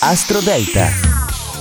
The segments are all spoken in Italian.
Astro Delta.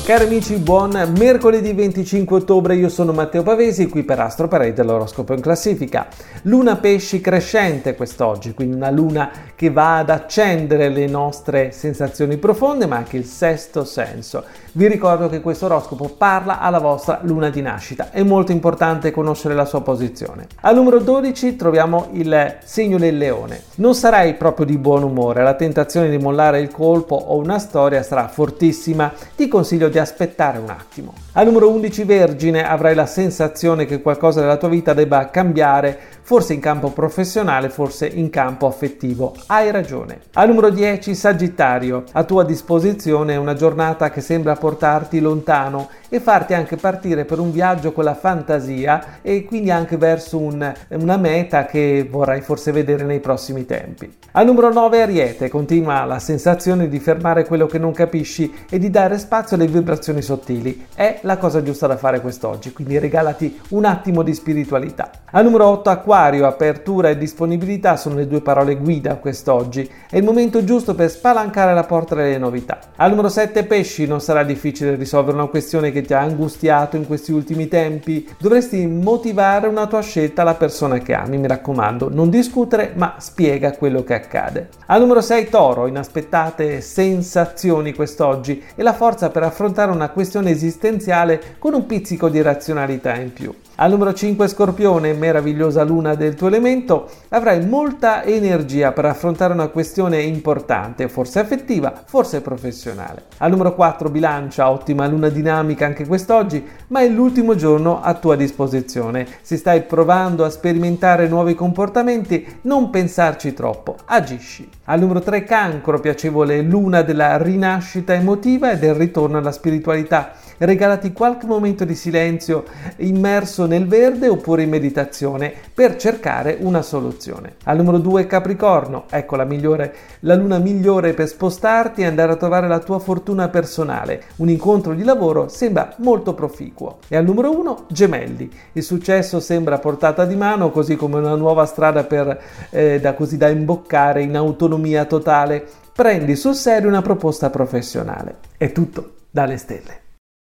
Cari amici, buon mercoledì 25 ottobre, io sono Matteo Pavesi, qui per Astro Parade dell'oroscopo in classifica. Luna pesci crescente quest'oggi, quindi una luna che va ad accendere le nostre sensazioni profonde, ma anche il sesto senso. Vi ricordo che questo oroscopo parla alla vostra luna di nascita, è molto importante conoscere la sua posizione. Al numero 12 troviamo il segno del leone. Non sarai proprio di buon umore, la tentazione di mollare il colpo o una storia sarà fortissima, ti consiglio di aspettare un attimo. Al numero 11 Vergine avrai la sensazione che qualcosa della tua vita debba cambiare, forse in campo professionale, forse in campo affettivo. Hai ragione. Al numero 10 Sagittario, a tua disposizione una giornata che sembra portarti lontano e farti anche partire per un viaggio con la fantasia e quindi anche verso un, una meta che vorrai forse vedere nei prossimi tempi. Al numero 9 Ariete, continua la sensazione di fermare quello che non capisci e di dare spazio alle vibrazioni sottili. È la cosa giusta da fare quest'oggi, quindi regalati un attimo di spiritualità. Al numero 8 Acquario, apertura e disponibilità sono le due parole guida quest'oggi. È il momento giusto per spalancare la porta delle novità. Al numero 7 Pesci, non sarà difficile risolvere una questione che ti ha angustiato in questi ultimi tempi. Dovresti motivare una tua scelta alla persona che ami, mi raccomando, non discutere, ma spiega quello che accade. Al numero 6 Toro, inaspettate sensazioni quest'oggi e la forza per affrontare una questione esistenziale con un pizzico di razionalità in più. Al numero 5 Scorpione, meravigliosa luna del tuo elemento, avrai molta energia per affrontare una questione importante, forse affettiva, forse professionale. Al numero 4 Bilancia, ottima luna dinamica anche quest'oggi, ma è l'ultimo giorno a tua disposizione. Se stai provando a sperimentare nuovi comportamenti, non pensarci troppo, agisci. Al numero 3 Cancro, piacevole luna della rinascita emotiva e del ritorno alla spiritualità. Regalati qualche momento di silenzio immerso nel verde oppure in meditazione per cercare una soluzione. Al numero 2 Capricorno, ecco la migliore, la luna migliore per spostarti e andare a trovare la tua fortuna personale. Un incontro di lavoro sembra molto proficuo. E al numero 1 Gemelli, il successo sembra portata di mano così come una nuova strada per, eh, da, così da imboccare in autonomia totale. Prendi sul serio una proposta professionale. È tutto dalle stelle.